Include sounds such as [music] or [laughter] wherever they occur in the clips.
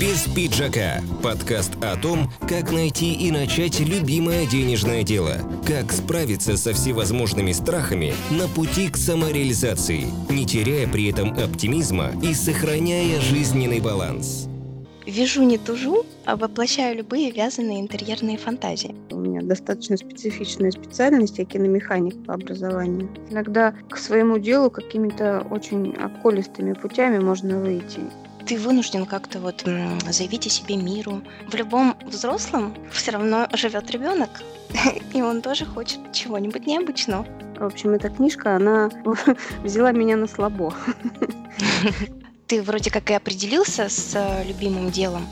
Без пиджака. Подкаст о том, как найти и начать любимое денежное дело. Как справиться со всевозможными страхами на пути к самореализации, не теряя при этом оптимизма и сохраняя жизненный баланс. Вяжу не тужу, а воплощаю любые вязаные интерьерные фантазии. У меня достаточно специфичная специальность, я киномеханик по образованию. Иногда к своему делу какими-то очень околистыми путями можно выйти ты вынужден как-то вот заявить о себе миру. В любом взрослом все равно живет ребенок, [laughs] и он тоже хочет чего-нибудь необычного. В общем, эта книжка, она [laughs] взяла меня на слабо. [laughs] Ты вроде как и определился с э, любимым делом,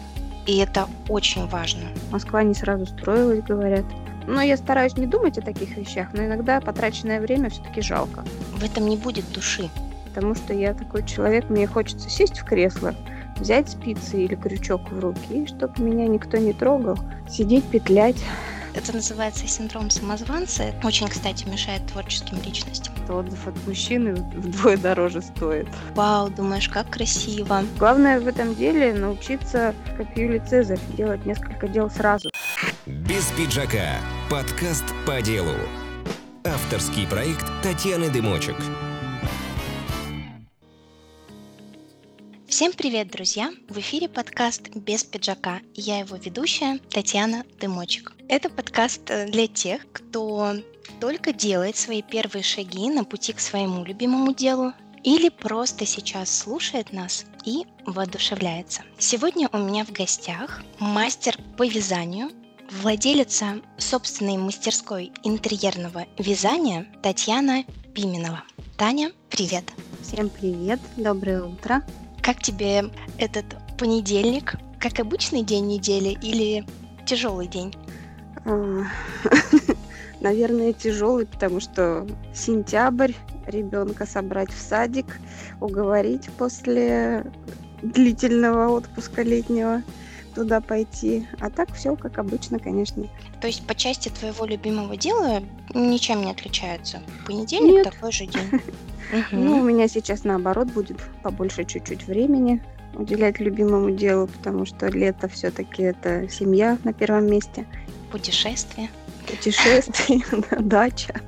и это очень важно. Москва не сразу строилась, говорят. Но я стараюсь не думать о таких вещах, но иногда потраченное время все-таки жалко. В этом не будет души потому что я такой человек, мне хочется сесть в кресло, взять спицы или крючок в руки, и чтобы меня никто не трогал, сидеть, петлять. Это называется синдром самозванца. Очень, кстати, мешает творческим личностям. Отзыв от мужчины вдвое дороже стоит. Вау, думаешь, как красиво. Главное в этом деле научиться, как Юлий Цезарь, делать несколько дел сразу. Без пиджака. Подкаст по делу. Авторский проект Татьяны Дымочек. Всем привет, друзья! В эфире подкаст «Без пиджака» и я его ведущая Татьяна Дымочек. Это подкаст э, для тех, кто только делает свои первые шаги на пути к своему любимому делу или просто сейчас слушает нас и воодушевляется. Сегодня у меня в гостях мастер по вязанию, владелица собственной мастерской интерьерного вязания Татьяна Пименова. Таня, привет! Всем привет, доброе утро! Как тебе этот понедельник? Как обычный день недели или тяжелый день? А, [laughs] наверное, тяжелый, потому что сентябрь, ребенка собрать в садик, уговорить после длительного отпуска летнего туда пойти. А так все как обычно, конечно. То есть по части твоего любимого дела ничем не отличается? Понедельник Нет. такой же день. [laughs] Ну, у меня сейчас наоборот будет побольше чуть-чуть времени уделять любимому делу, потому что лето все-таки это семья на первом месте. Путешествие. Путешествие, [laughs] дача.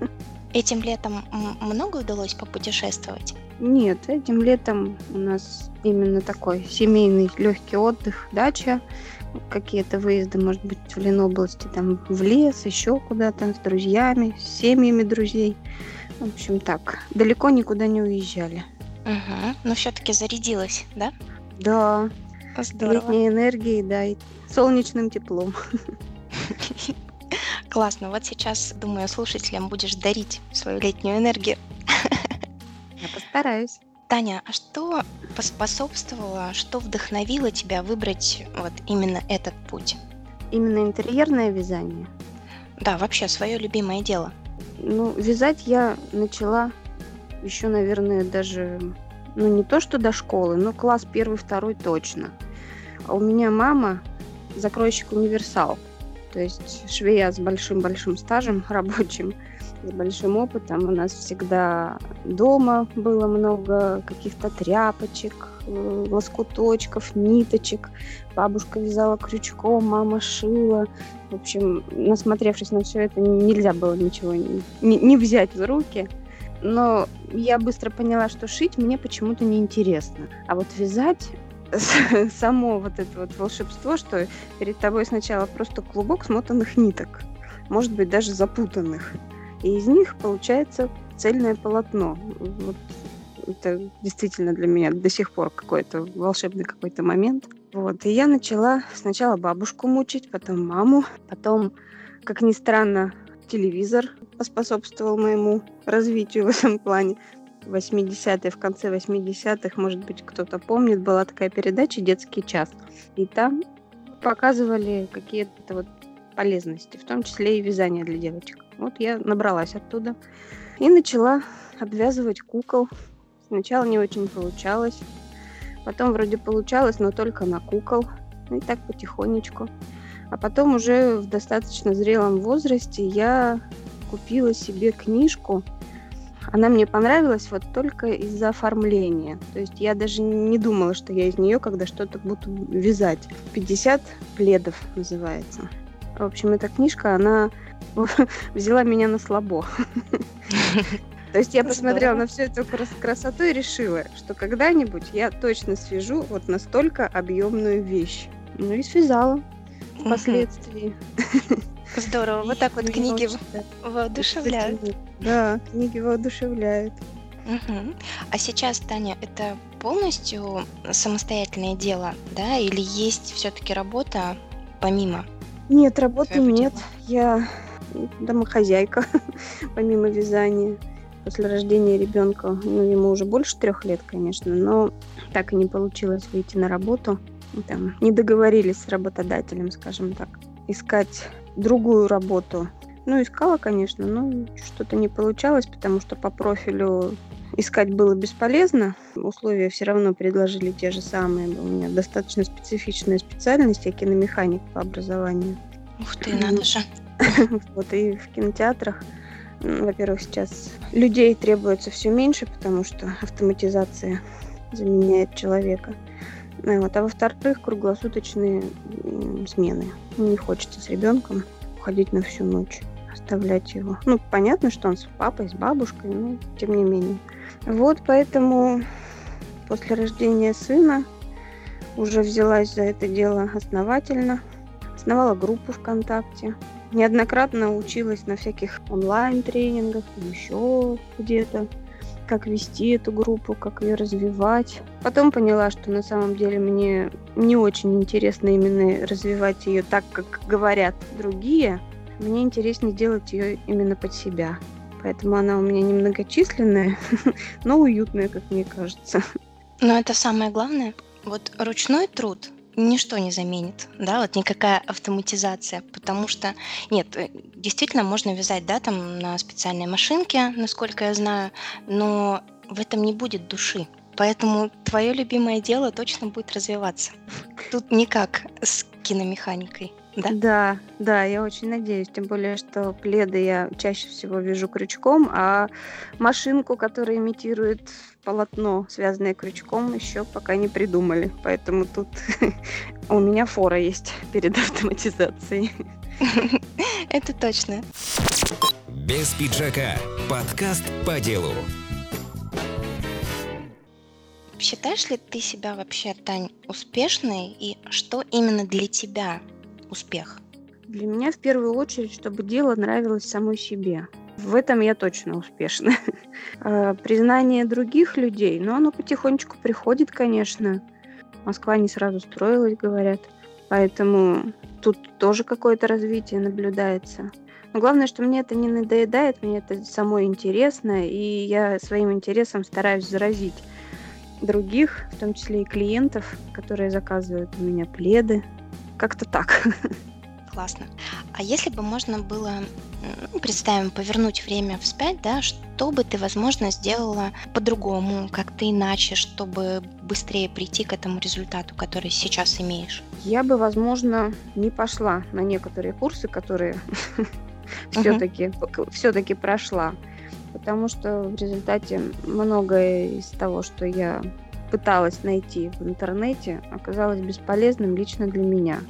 Этим летом много удалось попутешествовать? Нет, этим летом у нас именно такой семейный легкий отдых, дача, какие-то выезды, может быть, в Ленобласти, там в лес, еще куда-то с друзьями, с семьями друзей. В общем, так, далеко никуда не уезжали. Угу. Но все-таки зарядилась, да? Да. Здорово. Летней энергией, да, и солнечным теплом. [laughs] Классно. Вот сейчас, думаю, слушателям будешь дарить свою летнюю энергию. [laughs] Я постараюсь. Таня, а что поспособствовало, что вдохновило тебя выбрать вот именно этот путь? Именно интерьерное вязание? Да, вообще свое любимое дело. Ну, вязать я начала еще, наверное, даже, ну, не то что до школы, но класс первый, второй точно. А у меня мама закройщик универсал, то есть швея с большим-большим стажем [laughs] рабочим, с большим опытом. У нас всегда дома было много каких-то тряпочек, э, лоскуточков, ниточек. Бабушка вязала крючком, мама шила. В общем, насмотревшись на все это, нельзя было ничего не, не взять в руки. Но я быстро поняла, что шить мне почему-то неинтересно. А вот вязать само вот это вот волшебство, что перед тобой сначала просто клубок смотанных ниток, может быть, даже запутанных. И из них получается цельное полотно. Вот это действительно для меня до сих пор какой-то волшебный какой-то момент. Вот. И я начала сначала бабушку мучить, потом маму, потом, как ни странно, телевизор поспособствовал моему развитию в этом плане. 80-е, в конце 80-х, может быть, кто-то помнит, была такая передача «Детский час». И там показывали какие-то вот полезности, в том числе и вязание для девочек. Вот я набралась оттуда и начала обвязывать кукол. Сначала не очень получалось, потом вроде получалось, но только на кукол. И так потихонечку. А потом уже в достаточно зрелом возрасте я купила себе книжку она мне понравилась вот только из-за оформления. То есть я даже не думала, что я из нее когда что-то буду вязать. 50 пледов называется. В общем, эта книжка, она [laughs] взяла меня на слабо. [laughs] То есть я посмотрела на всю эту красоту и решила, что когда-нибудь я точно свяжу вот настолько объемную вещь. Ну и связала впоследствии. [laughs] Здорово, вот так вот книги воодушевляют. Да, книги воодушевляют. Угу. А сейчас, Таня, это полностью самостоятельное дело, да, или есть все-таки работа помимо? Нет, работы нет. Я домохозяйка, [laughs] помимо вязания. После рождения ребенка, ну, ему уже больше трех лет, конечно, но так и не получилось выйти на работу. Там, не договорились с работодателем, скажем так, искать другую работу. Ну, искала, конечно, но что-то не получалось, потому что по профилю искать было бесполезно. Условия все равно предложили те же самые. У меня достаточно специфичная специальность, я киномеханик по образованию. Ух ты, надо же. [laughs] Вот и в кинотеатрах, во-первых, сейчас людей требуется все меньше, потому что автоматизация заменяет человека. Вот. А во-вторых, круглосуточные смены. Не хочется с ребенком уходить на всю ночь, оставлять его. Ну, понятно, что он с папой, с бабушкой, но тем не менее. Вот поэтому после рождения сына уже взялась за это дело основательно. Основала группу ВКонтакте. Неоднократно училась на всяких онлайн-тренингах, еще где-то как вести эту группу, как ее развивать. Потом поняла, что на самом деле мне не очень интересно именно развивать ее так, как говорят другие. Мне интереснее делать ее именно под себя. Поэтому она у меня немногочисленная, [laughs] но уютная, как мне кажется. Но это самое главное. Вот ручной труд ничто не заменит, да, вот никакая автоматизация, потому что, нет, э, действительно можно вязать, да, там на специальной машинке, насколько я знаю, но в этом не будет души. Поэтому твое любимое дело точно будет развиваться. Тут никак с киномеханикой. Да? Да, да, я очень надеюсь. Тем более, что пледы я чаще всего вяжу крючком, а машинку, которая имитирует полотно, связанное крючком, еще пока не придумали. Поэтому тут [laughs] у меня фора есть [laughs] перед автоматизацией. [laughs] Это точно. Без пиджака. Подкаст по делу. Считаешь ли ты себя вообще, Тань, успешной? И что именно для тебя успех? Для меня в первую очередь, чтобы дело нравилось самой себе. В этом я точно успешна. [laughs] А, признание других людей, но оно потихонечку приходит, конечно. Москва не сразу строилась, говорят. Поэтому тут тоже какое-то развитие наблюдается. Но главное, что мне это не надоедает, мне это самой интересно, и я своим интересом стараюсь заразить других, в том числе и клиентов, которые заказывают у меня пледы, как-то так. [laughs] Классно. А если бы можно было, ну, представим, повернуть время вспять, да, что бы ты, возможно, сделала по-другому, как-то иначе, чтобы быстрее прийти к этому результату, который сейчас имеешь? Я бы, возможно, не пошла на некоторые курсы, которые [laughs] все-таки все-таки прошла, потому что в результате многое из того, что я пыталась найти в интернете, оказалось бесполезным лично для меня.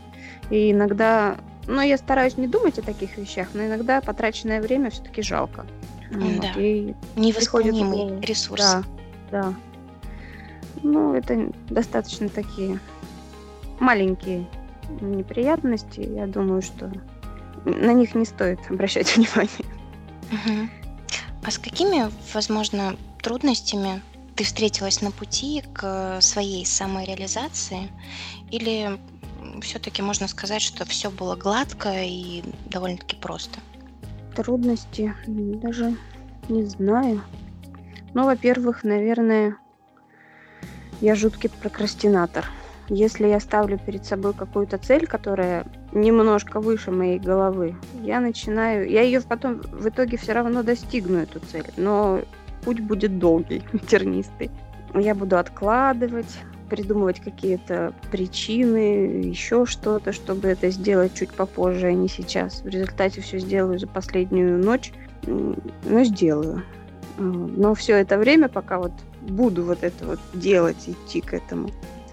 И иногда, ну, я стараюсь не думать о таких вещах, но иногда потраченное время все-таки жалко. Да. Вот, и Невосполнимый ресурс. Да, да. Ну, это достаточно такие маленькие неприятности. Я думаю, что на них не стоит [laughs] обращать внимание. Угу. А с какими, возможно, трудностями ты встретилась на пути к своей самореализации? Или все-таки можно сказать, что все было гладко и довольно-таки просто? Трудности даже не знаю. Ну, во-первых, наверное, я жуткий прокрастинатор. Если я ставлю перед собой какую-то цель, которая немножко выше моей головы, я начинаю... Я ее потом в итоге все равно достигну, эту цель. Но путь будет долгий, [laughs] тернистый. Я буду откладывать, придумывать какие-то причины, еще что-то, чтобы это сделать чуть попозже, а не сейчас. В результате все сделаю за последнюю ночь, но сделаю. Но все это время, пока вот буду вот это вот делать, идти к этому,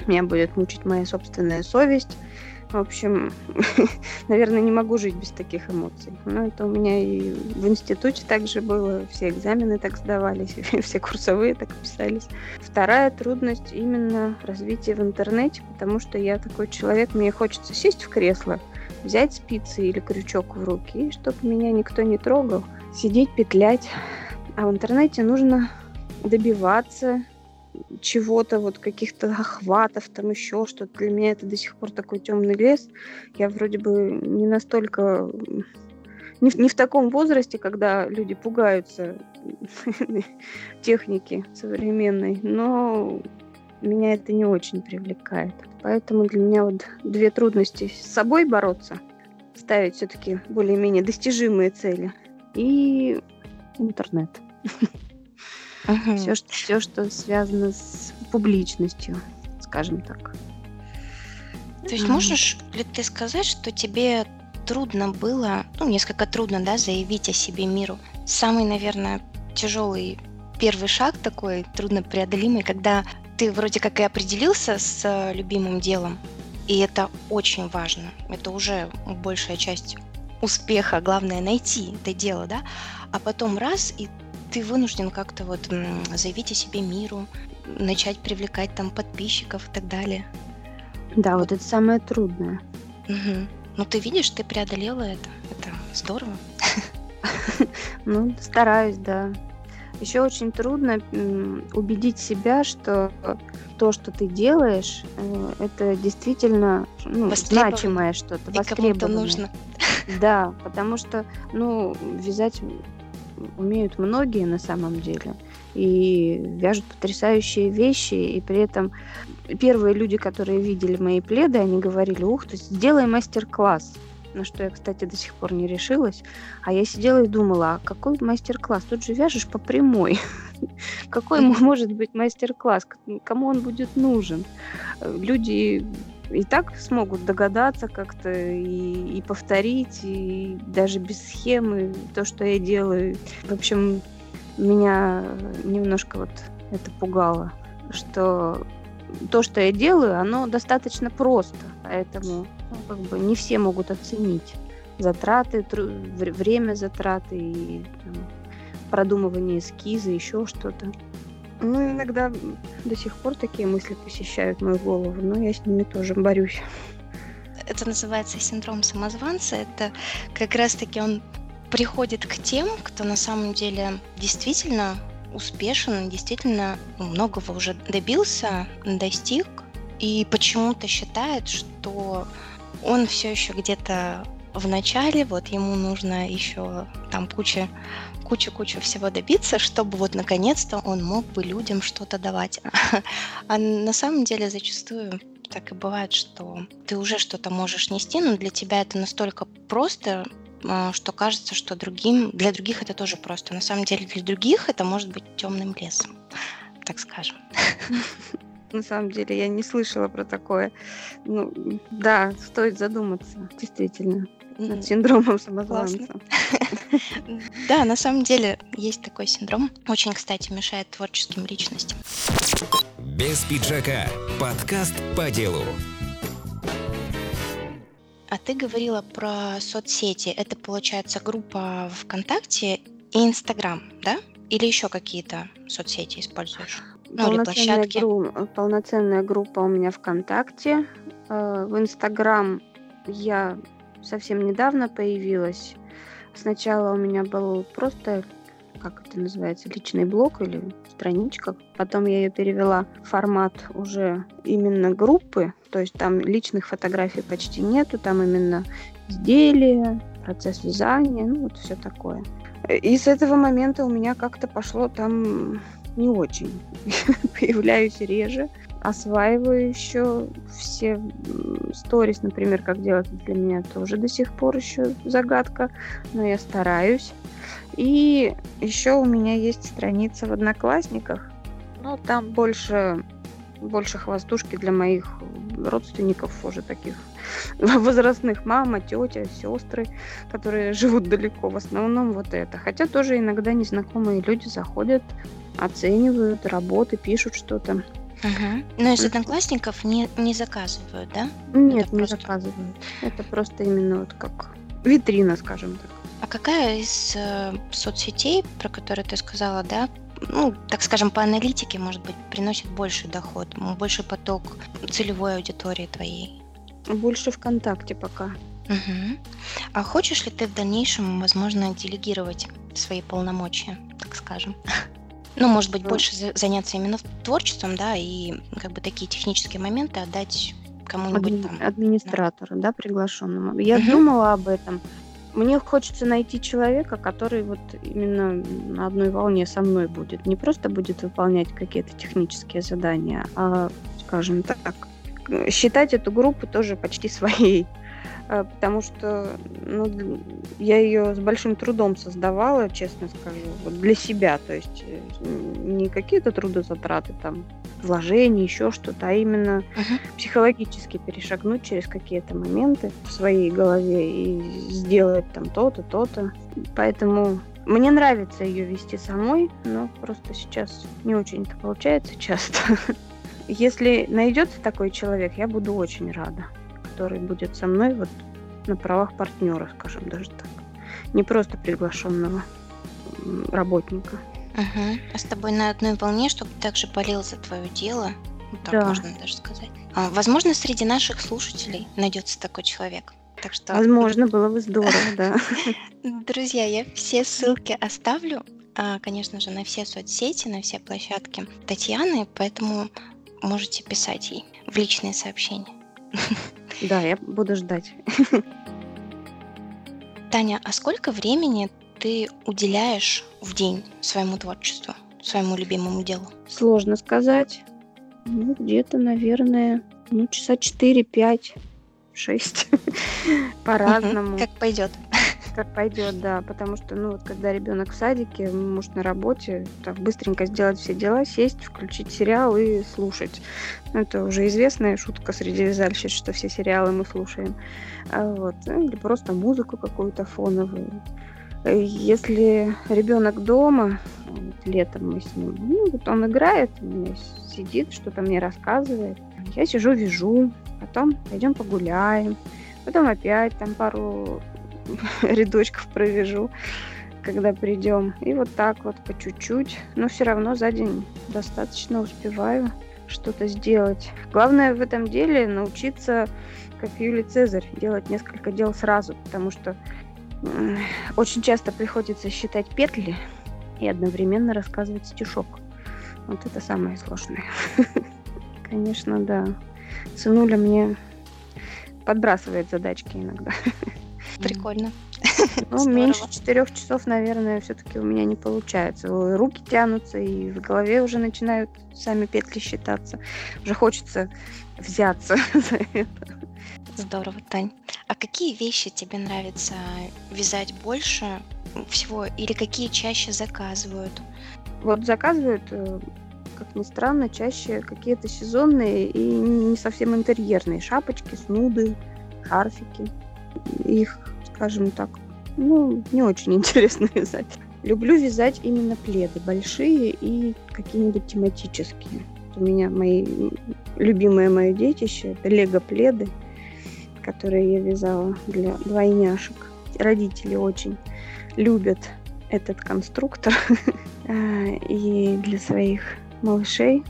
меня будет мучить моя собственная совесть, в общем, [laughs] наверное, не могу жить без таких эмоций. Но это у меня и в институте также было, все экзамены так сдавались, [laughs] все курсовые так писались. Вторая трудность именно развитие в интернете, потому что я такой человек, мне хочется сесть в кресло, взять спицы или крючок в руки, и чтобы меня никто не трогал, сидеть, петлять. А в интернете нужно добиваться, чего-то, вот каких-то охватов, там еще что-то. Для меня это до сих пор такой темный лес. Я вроде бы не настолько... Не, не в таком возрасте, когда люди пугаются [laughs] техники современной, но меня это не очень привлекает. Поэтому для меня вот две трудности с собой бороться, ставить все-таки более-менее достижимые цели и интернет. [laughs] Угу. Все, что, все, что связано с публичностью, скажем так. То есть можешь ли ты сказать, что тебе трудно было, ну, несколько трудно, да, заявить о себе миру? Самый, наверное, тяжелый первый шаг такой, труднопреодолимый, когда ты вроде как и определился с э, любимым делом, и это очень важно. Это уже большая часть успеха, главное найти это дело, да, а потом раз, и ты вынужден как-то вот заявить о себе миру, начать привлекать там подписчиков и так далее. Да, вот это самое трудное. Угу. Ну, ты видишь, ты преодолела это. Это здорово. [laughs] Ну, стараюсь, да. Еще очень трудно убедить себя, что то, что ты делаешь, э, это действительно ну, значимое что-то, востребованное. нужно. Да, потому что, ну, вязать умеют многие на самом деле и вяжут потрясающие вещи, и при этом первые люди, которые видели мои пледы, они говорили, ух ты, сделай мастер-класс, на что я, кстати, до сих пор не решилась. А я сидела и думала, а какой мастер-класс? Тут же вяжешь по прямой. [laughs] Какой может быть мастер-класс? Кому он будет нужен? Люди и так смогут догадаться как-то и, и повторить, и даже без схемы то, что я делаю. В общем, меня немножко вот это пугало, что то, что я делаю, оно достаточно просто, поэтому ну, как бы не все могут оценить затраты, тру- время затраты и там, продумывание эскиза, еще что-то. Ну, иногда до сих пор такие мысли посещают мою голову, но я с ними тоже борюсь. Это называется синдром самозванца. Это как раз-таки он приходит к тем, кто на самом деле действительно успешен, действительно многого уже добился, достиг, и почему-то считает, что он все еще где-то в начале, вот ему нужно еще там куча кучу-кучу всего добиться, чтобы вот наконец-то он мог бы людям что-то давать. [laughs] А на самом деле зачастую так и бывает, что ты уже что-то можешь нести, но для тебя это настолько просто, а, что кажется, что другим, для других это тоже просто. На самом деле для других это может быть темным лесом, так скажем. [laughs] На самом деле я не слышала про такое. Ну, да, стоит задуматься, действительно над синдромом самозванца. [laughs] Да, на самом деле есть такой синдром. Очень, кстати, мешает творческим личностям. Без пиджака. Подкаст по делу. А ты говорила про соцсети. Это, получается, группа ВКонтакте и Инстаграм, да? Или еще какие-то соцсети используешь? Ну, или площадки? Гру- полноценная группа у меня ВКонтакте. Э, в Инстаграм я совсем недавно появилась. Сначала у меня был просто, как это называется, личный блог или страничка. Потом я ее перевела в формат уже именно группы. То есть там личных фотографий почти нету. Там именно изделия, процесс вязания, ну вот все такое. И с этого момента у меня как-то пошло там не очень. [laughs] Появляюсь реже осваиваю еще все сторис, например, как делать для меня тоже до сих пор еще загадка, но я стараюсь. И еще у меня есть страница в Одноклассниках, но там больше больше хвостушки для моих родственников уже таких [laughs] возрастных. Мама, тетя, сестры, которые [laughs] живут далеко. В основном вот это. Хотя тоже иногда незнакомые люди заходят, оценивают работы, пишут что-то. Угу. Но из одноклассников не, не заказывают, да? Нет, Это не просто... заказывают. Это просто именно вот как витрина, скажем так. А какая из э, соцсетей, про которые ты сказала, да, ну, так скажем, по аналитике, может быть, приносит больший доход, больше поток целевой аудитории твоей? Больше ВКонтакте пока. Угу. А хочешь ли ты в дальнейшем, возможно, делегировать свои полномочия, так скажем? Ну, может быть, больше заняться именно творчеством, да, и как бы такие технические моменты отдать кому-нибудь Адми- там. Администратору, да, да приглашенному. Я угу. думала об этом. Мне хочется найти человека, который вот именно на одной волне со мной будет. Не просто будет выполнять какие-то технические задания, а, скажем так, считать эту группу тоже почти [laughs] своей. А, потому что ну, я ее с большим трудом создавала, честно скажу, вот для себя, то есть э, не какие-то трудозатраты, там, вложения, еще что-то, а именно uh-huh. психологически перешагнуть через какие-то моменты в своей голове и сделать там то-то, то-то. Поэтому мне нравится ее вести самой, но просто сейчас не очень это получается часто. [laughs] Если найдется такой человек, я буду очень рада который будет со мной вот на правах партнера, скажем даже так. Не просто приглашенного работника. Угу. А с тобой на одной волне, чтобы также болел за твое дело, ну, так да. можно даже сказать. А, возможно, среди наших слушателей найдется такой человек. Так что... Возможно, было бы здорово, да. [laughs] Друзья, я все ссылки оставлю, а, конечно же, на все соцсети, на все площадки Татьяны, поэтому можете писать ей в личные сообщения. Да, я буду ждать. Таня, а сколько времени ты уделяешь в день своему творчеству, своему любимому делу? Сложно сказать. Ну, где-то, наверное, ну, часа 4, 5, 6. По-разному. Как пойдет как пойдет, да, потому что, ну, вот когда ребенок в садике, муж на работе, так быстренько сделать все дела, сесть, включить сериал и слушать. Ну, это уже известная шутка среди вязальщиц, что все сериалы мы слушаем. А вот. Ну, или просто музыку какую-то фоновую. Если ребенок дома, вот летом мы с ним, ну, вот он играет, сидит, что-то мне рассказывает. Я сижу, вяжу, потом пойдем погуляем, потом опять там пару [laughs] рядочков провяжу, когда придем. И вот так вот по чуть-чуть. Но все равно за день достаточно успеваю что-то сделать. Главное в этом деле научиться, как Юлий Цезарь, делать несколько дел сразу, потому что очень часто приходится считать петли и одновременно рассказывать стишок. Вот это самое сложное. [laughs] Конечно, да. Сынуля мне подбрасывает задачки иногда. [laughs] Прикольно. [laughs] Ну, меньше четырех часов, наверное, все-таки у меня не получается. Руки тянутся, и в голове уже начинают сами петли считаться. Уже хочется взяться [laughs] за это. Здорово, Тань. А какие вещи тебе нравится вязать больше всего или какие чаще заказывают? Вот заказывают, э, как ни странно, чаще какие-то сезонные и не совсем интерьерные шапочки, снуды, шарфики их, скажем так, ну, не очень [laughs] интересно вязать. Люблю вязать именно пледы, большие и какие-нибудь тематические. У меня мои любимое мое детище это лего-пледы, которые я вязала для двойняшек. Родители очень любят этот конструктор. [laughs] А, и для своих малышей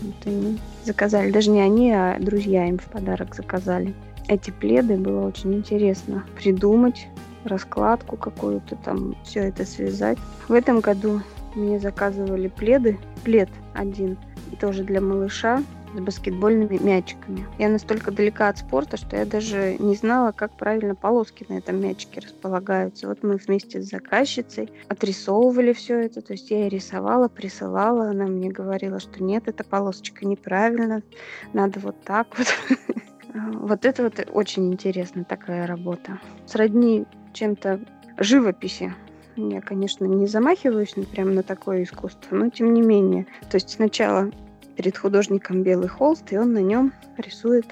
вот они заказали, даже не они, а друзья им в подарок заказали эти пледы было очень интересно придумать, раскладку какую-то там, все это связать. В этом году мне заказывали пледы, плед один, тоже для малыша, с баскетбольными мячиками. Я настолько далека от спорта, что я даже не знала, как правильно полоски на этом мячике располагаются. Вот мы вместе с заказчицей отрисовывали все это. То есть я ей рисовала, присылала. Она мне говорила, что нет, эта полосочка неправильно, надо вот так вот. [laughs] Вот это вот очень интересная такая работа. Сродни чем-то живописи. Я, конечно, не замахиваюсь прямо на такое искусство, но тем не менее. То есть сначала перед художником белый холст, и он на нем рисует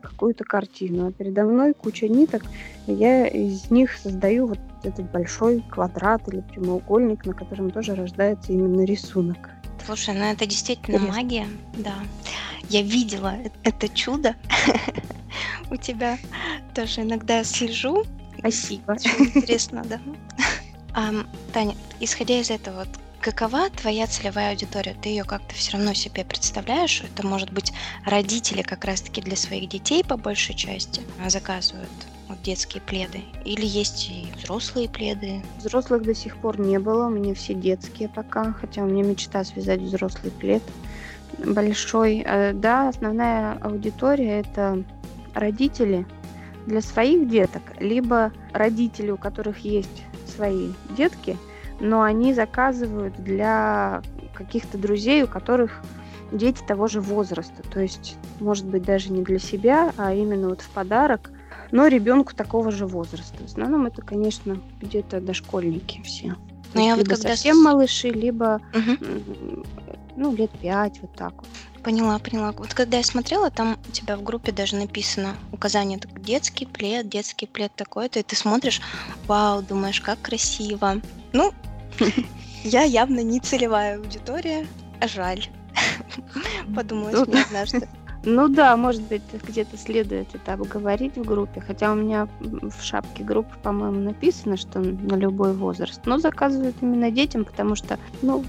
какую-то картину. А передо мной куча ниток, и я из них создаю вот этот большой квадрат или прямоугольник, на котором тоже рождается именно рисунок. Слушай, ну это действительно Интересно. магия, да. Я видела это чудо [laughs] у тебя. Тоже иногда слежу. Спасибо. интересно, да. Таня, исходя из этого, вот какова твоя целевая аудитория? Ты ее как-то все равно себе представляешь? Это может быть родители как раз-таки для своих детей по большей части заказывают вот детские пледы? Или есть и взрослые пледы? Взрослых до сих пор не было, у меня все детские пока, хотя у меня мечта связать взрослый плед большой. Э, да, основная аудитория это родители для своих деток, либо родители, у которых есть свои детки, но они заказывают для каких-то друзей, у которых дети того же возраста. То есть, может быть, даже не для себя, а именно вот в подарок, но ребенку такого же возраста. В основном это, конечно, где-то дошкольники все. Но я либо вот когда... совсем малыши, либо угу. Ну, лет пять, вот так вот. Поняла, поняла. Вот когда я смотрела, там у тебя в группе даже написано указание так, детский плед, детский плед такой-то, и ты смотришь, вау, думаешь, как красиво. Ну, [laughs] я явно не целевая аудитория, а жаль. [laughs] Подумалось ну мне однажды. Ну да, может быть, где-то следует это обговорить в группе, хотя у меня в шапке группы, по-моему, написано, что на любой возраст. Но заказывают именно детям, потому что, ну,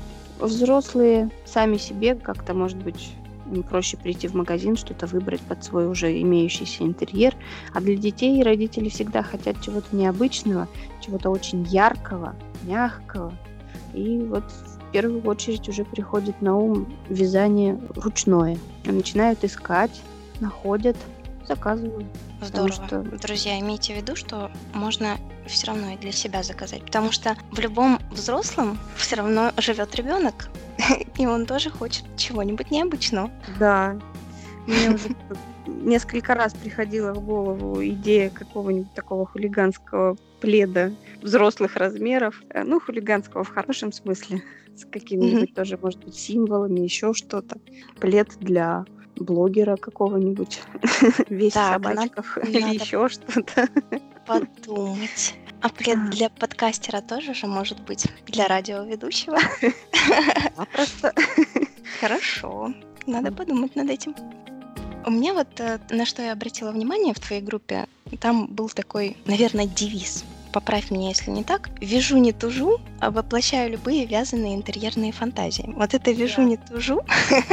взрослые сами себе как-то, может быть, им проще прийти в магазин, что-то выбрать под свой уже имеющийся интерьер. А для детей родители всегда хотят чего-то необычного, чего-то очень яркого, мягкого. И вот в первую очередь уже приходит на ум вязание ручное. Начинают искать, находят, заказывают. Здорово. Что... Друзья, имейте в виду, что можно все равно и для себя заказать, потому что в любом взрослом все равно живет ребенок, [laughs] и он тоже хочет чего-нибудь необычного. Да. Мне уже несколько раз приходила в голову идея какого-нибудь такого хулиганского пледа взрослых размеров. Э, ну, хулиганского в хорошем смысле. С какими-нибудь mm-hmm. тоже, может быть, символами, еще что-то. Плед для блогера какого-нибудь, [laughs] весь собачков [laughs] или еще что-то. Подумать. А плед для подкастера тоже же может быть для радиоведущего? [laughs] Просто. Хорошо. Надо подумать над этим. У меня вот э, на что я обратила внимание в твоей группе, там был такой, наверное, девиз. Поправь меня, если не так. Вяжу не тужу, а воплощаю любые вязаные интерьерные фантазии. Вот это вяжу не тужу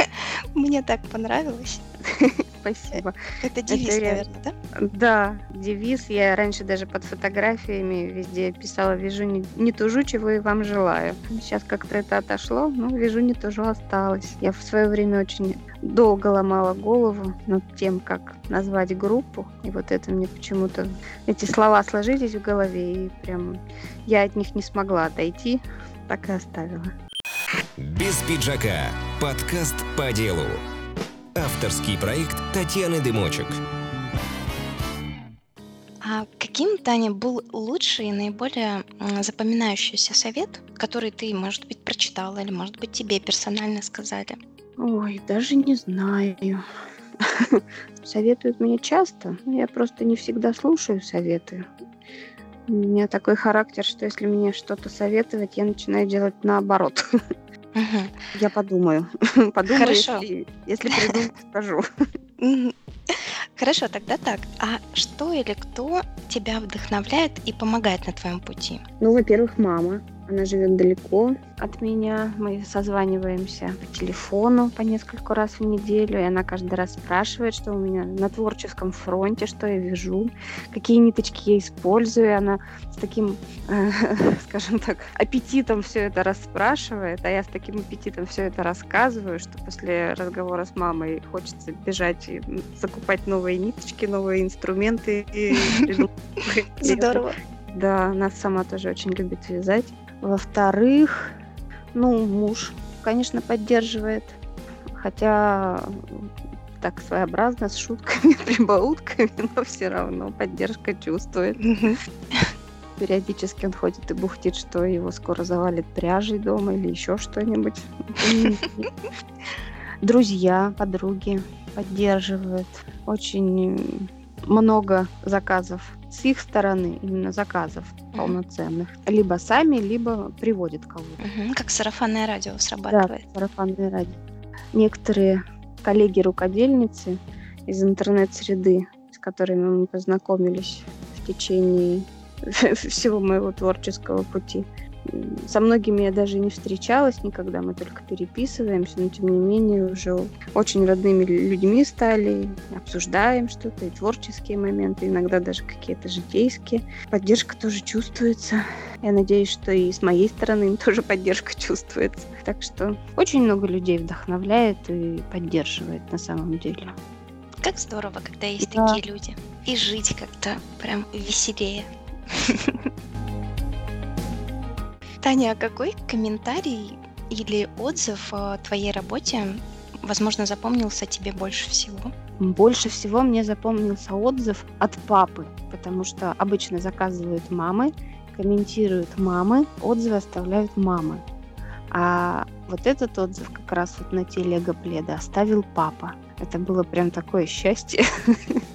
[laughs] мне так понравилось. [laughs] Спасибо. Это девиз, это, наверное, да? Да, девиз. Я раньше даже под фотографиями везде писала «Вижу, не, не тужу, чего и вам желаю». Сейчас как-то это отошло, но «Вижу, не тужу» осталось. Я в свое время очень долго ломала голову над тем, как назвать группу. И вот это мне почему-то... Эти слова сложились в голове, и прям я от них не смогла отойти, так и оставила. Без пиджака. Подкаст по делу. Авторский проект Татьяны Дымочек. А каким, Таня, был лучший и наиболее запоминающийся совет, который ты, может быть, прочитала или, может быть, тебе персонально сказали? Ой, даже не знаю. [laughs] Советуют мне часто, но я просто не всегда слушаю советы. У меня такой характер, что если мне что-то советовать, я начинаю делать наоборот. [laughs] Я подумаю. [laughs] Подумаю, Хорошо. если, если приду, [laughs] скажу. Хорошо, тогда так. А что или кто тебя вдохновляет и помогает на твоем пути? Ну, во-первых, мама. Она живет далеко от меня. Мы созваниваемся по телефону по несколько раз в неделю, и она каждый раз спрашивает, что у меня на творческом фронте, что я вяжу, какие ниточки я использую. Она с таким, э, [laughs] скажем так, аппетитом все это расспрашивает, а я с таким аппетитом все это рассказываю, что после разговора с мамой хочется бежать и закупать новые ниточки, новые инструменты. [laughs] Здорово. Да, она сама тоже очень любит вязать. Во-вторых, ну, муж, конечно, поддерживает, хотя так своеобразно, с шутками, [laughs] прибаутками, но все равно поддержка чувствует. Периодически он ходит и бухтит, что его скоро завалит пряжей дома или еще что-нибудь. [laughs] Друзья, подруги поддерживают. Очень много заказов с их стороны, именно заказов Мгм. полноценных. Либо сами, либо приводят кого-то. Мгм, Как сарафанное радио Да, срабатывает. сарафанное радио. Некоторые коллеги-рукодельницы из интернет-среды, с которыми мы познакомились в течение [laughs] всего моего творческого пути. Со многими я даже не встречалась никогда, мы только переписываемся, но тем не менее уже очень родными лю- людьми стали, обсуждаем что-то, и творческие моменты, иногда даже какие-то житейские. Поддержка тоже чувствуется. Я надеюсь, что и с моей стороны им [laughs] тоже поддержка чувствуется. Так что очень много людей вдохновляет и поддерживает на самом деле. Как здорово, когда есть Да. такие люди. И жить как-то прям веселее. [laughs] Таня, а какой комментарий или отзыв о твоей работе, возможно, запомнился тебе больше всего? Больше всего мне запомнился отзыв от папы, потому что обычно заказывают мамы, комментируют мамы, отзывы оставляют мамы. А вот этот отзыв как раз вот на телега пледа оставил папа. Это было прям такое счастье,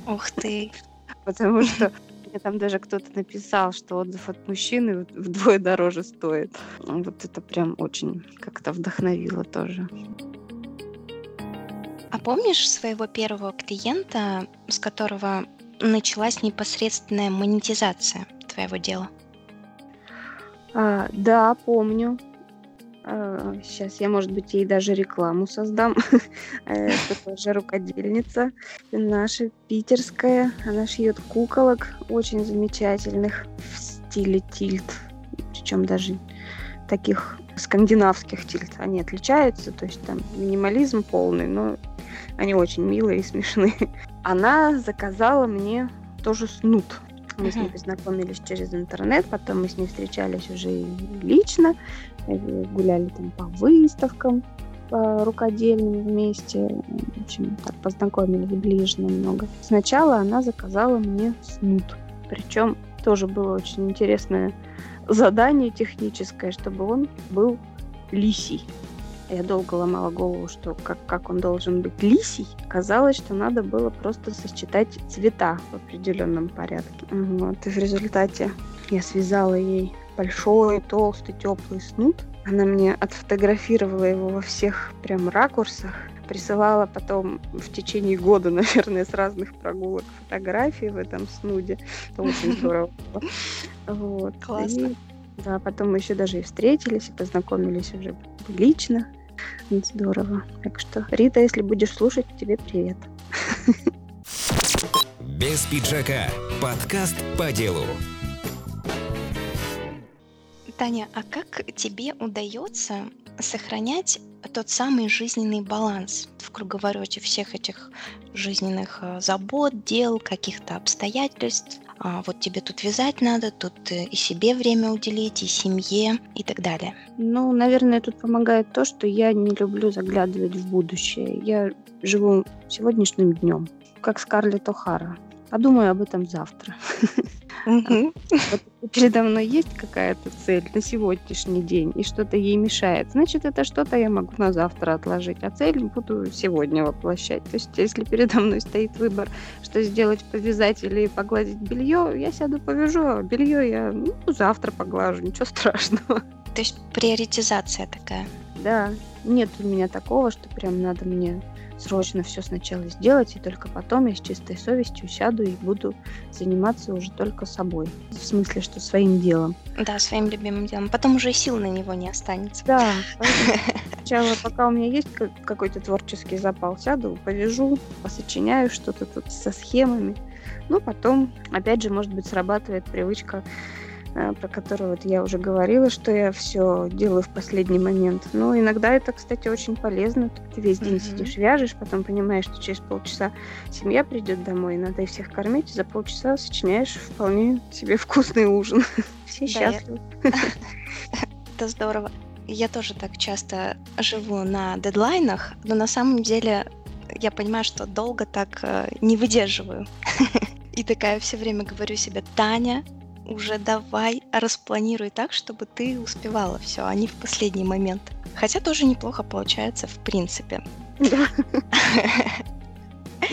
Ух ты! [laughs] потому что мне там даже кто-то написал, что отзыв от мужчины вдвое дороже стоит. Вот это прям очень как-то вдохновило тоже. А помнишь своего первого клиента, с которого началась непосредственная монетизация твоего дела? А, да, помню. Сейчас я, может быть, ей даже рекламу создам. Э, [laughs] Это тоже рукодельница наша питерская. Она шьет куколок очень замечательных в стиле тильт. Причем даже таких скандинавских тильт. Они отличаются, то есть там минимализм полный, но они очень милые и смешные. [laughs] Она заказала мне тоже снуд. Мы с ней познакомились через интернет, потом мы с ней встречались уже лично, гуляли там по выставкам, по рукодельным вместе. В общем, так познакомились ближе намного. Сначала она заказала мне снуд. Причем тоже было очень интересное задание техническое, чтобы он был лисий. Я долго ломала голову, что как, как он должен быть лисий. Казалось, что надо было просто сочетать цвета в определенном порядке. Вот. И в результате я связала ей большой, толстый, теплый снуд. Она мне отфотографировала его во всех прям ракурсах. Присылала потом в течение года, [laughs] наверное, с разных прогулок фотографии в этом снуде. Это очень здорово было. Вот. Классно. И, да, потом мы еще даже и встретились, и познакомились уже лично. Здорово. Так что, Рита, если будешь слушать, тебе привет. Без пиджака. Подкаст по делу. Таня, а как тебе удается сохранять тот самый жизненный баланс в круговороте всех этих жизненных э, забот, дел, каких-то обстоятельств? А, вот тебе тут вязать надо, тут э, и себе время уделить, и семье, и так далее. Ну, наверное, тут помогает то, что я не люблю заглядывать в будущее. Я живу сегодняшним днем, как Скарлетт О'Хара. Подумаю об этом завтра. [laughs] Передо мной есть какая-то цель на сегодняшний день, и что-то ей мешает, значит, это что-то я могу на завтра отложить, а цель буду сегодня воплощать. То есть, если передо мной стоит выбор, что сделать, повязать или погладить белье, я сяду повяжу, а белье я ну, завтра поглажу, ничего [laughs] страшного. То есть приоритизация такая. Да, нет у меня такого, что прям надо мне срочно все сначала сделать, и только потом я с чистой совестью сяду и буду заниматься уже только собой. В смысле, что своим делом. Да, своим любимым делом. Потом уже сил на него не останется. Да, [laughs] сначала, пока у меня есть ка- какой-то творческий запал, сяду, повяжу, посочиняю что-то тут со схемами. Ну, потом, опять же, может быть, срабатывает привычка, про которую вот я уже говорила, что я все делаю в последний момент. Но иногда это, кстати, очень полезно. Ты весь день Мгм. сидишь, вяжешь, потом понимаешь, что через полчаса семья придет домой, и надо их всех кормить, и за полчаса сочиняешь вполне себе вкусный ужин. [laughs] Все счастливы. [laughs] Это здорово. Я тоже так часто живу на дедлайнах, но на самом деле я понимаю, что долго так э, не выдерживаю. [laughs] И такая все время говорю себе, Таня, уже давай распланируй так, чтобы ты успевала все, а не в последний момент. Хотя тоже неплохо получается в принципе. [laughs]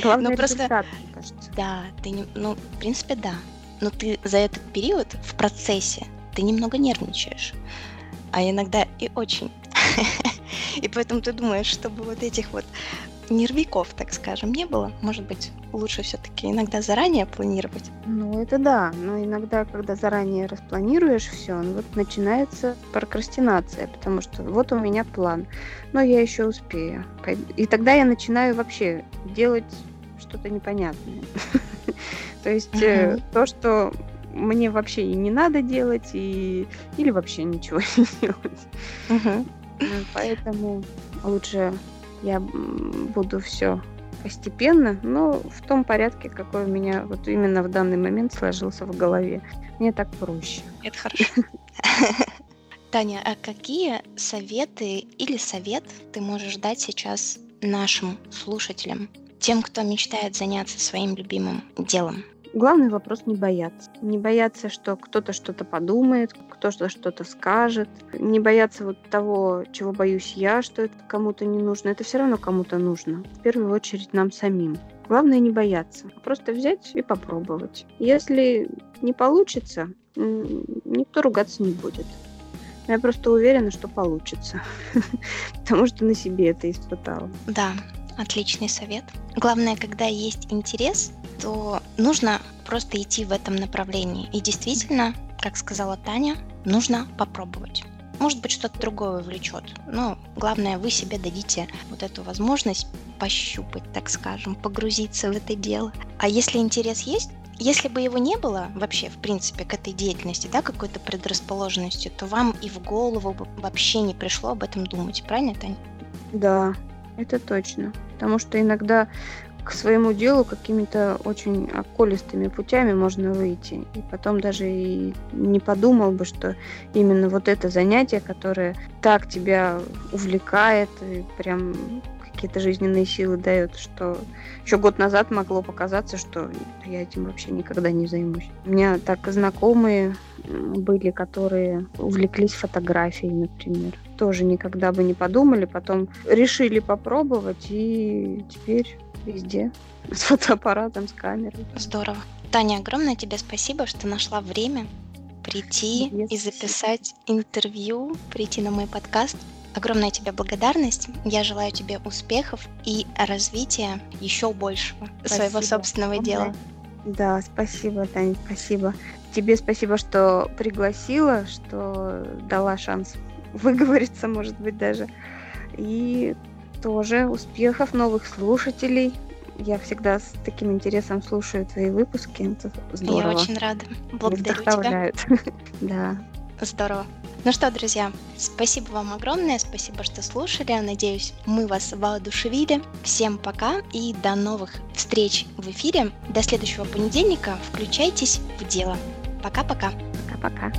Главное Ну, просто- результат, мне кажется. Да, ты не, ну, в принципе, да. Но ты за этот период в процессе ты немного нервничаешь, а иногда и очень. [laughs] И поэтому ты думаешь, чтобы вот этих вот нервиков, так скажем, не было, может быть, лучше все-таки иногда заранее планировать. Ну, это да. Но иногда, когда заранее распланируешь все, вот начинается прокрастинация, потому что вот у меня план, но я еще успею. И тогда я начинаю вообще делать что-то непонятное. [laughs] То есть э, то, что мне вообще и не надо делать, и... или вообще ничего [laughs] не делать. Ну, Поэтому лучше я буду все постепенно, но в том порядке, какой у меня вот именно в данный момент сложился в голове. Мне так проще. Это хорошо. [laughs] Таня, а какие советы или совет ты можешь дать сейчас нашим слушателям, тем, кто мечтает заняться своим любимым делом? Главный вопрос не бояться. Не бояться, что кто-то что-то подумает, кто-то что-то скажет. Не бояться вот того, чего боюсь я, что это кому-то не нужно. Это все равно кому-то нужно. В первую очередь нам самим. Главное не бояться. Просто взять и попробовать. Если не получится, никто ругаться не будет. Я просто уверена, что получится. [laughs] Потому что на себе это испытала. Да, отличный совет. Главное, когда есть интерес, то нужно просто идти в этом направлении. И действительно, как сказала Таня, нужно попробовать. Может быть, что-то другое влечет. Но главное, вы себе дадите вот эту возможность пощупать, так скажем, погрузиться в это дело. А если интерес есть, если бы его не было вообще, в принципе, к этой деятельности, да, какой-то предрасположенности, то вам и в голову вообще не пришло об этом думать. Правильно, Таня? Да, это точно. Потому что иногда к своему делу какими-то очень околистыми путями можно выйти. И потом даже и не подумал бы, что именно вот это занятие, которое так тебя увлекает и прям какие-то жизненные силы дает, что еще год назад могло показаться, что я этим вообще никогда не займусь. У меня так знакомые были, которые увлеклись фотографией, например. Тоже никогда бы не подумали, потом решили попробовать, и теперь везде [laughs] с фотоаппаратом, с камерой. Здорово. Таня, огромное тебе спасибо, что нашла время прийти Тебе и спасибо. записать интервью, прийти на мой подкаст. Огромная тебе благодарность. Я желаю тебе успехов и развития еще большего своего Спасибо. собственного Ага. дела. Да, спасибо, Таня, спасибо. Тебе спасибо, что пригласила, что дала шанс выговориться, может быть, даже. И тоже успехов, новых слушателей. Я всегда с таким интересом слушаю твои выпуски. Это здорово. Я очень рада. Благодарю тебя. [laughs] Да. Здорово. Ну что, друзья, спасибо вам огромное, спасибо, что слушали. Надеюсь, мы вас воодушевили. Всем пока и до новых встреч в эфире. До следующего понедельника. Включайтесь в дело. Пока-пока. Пока-пока.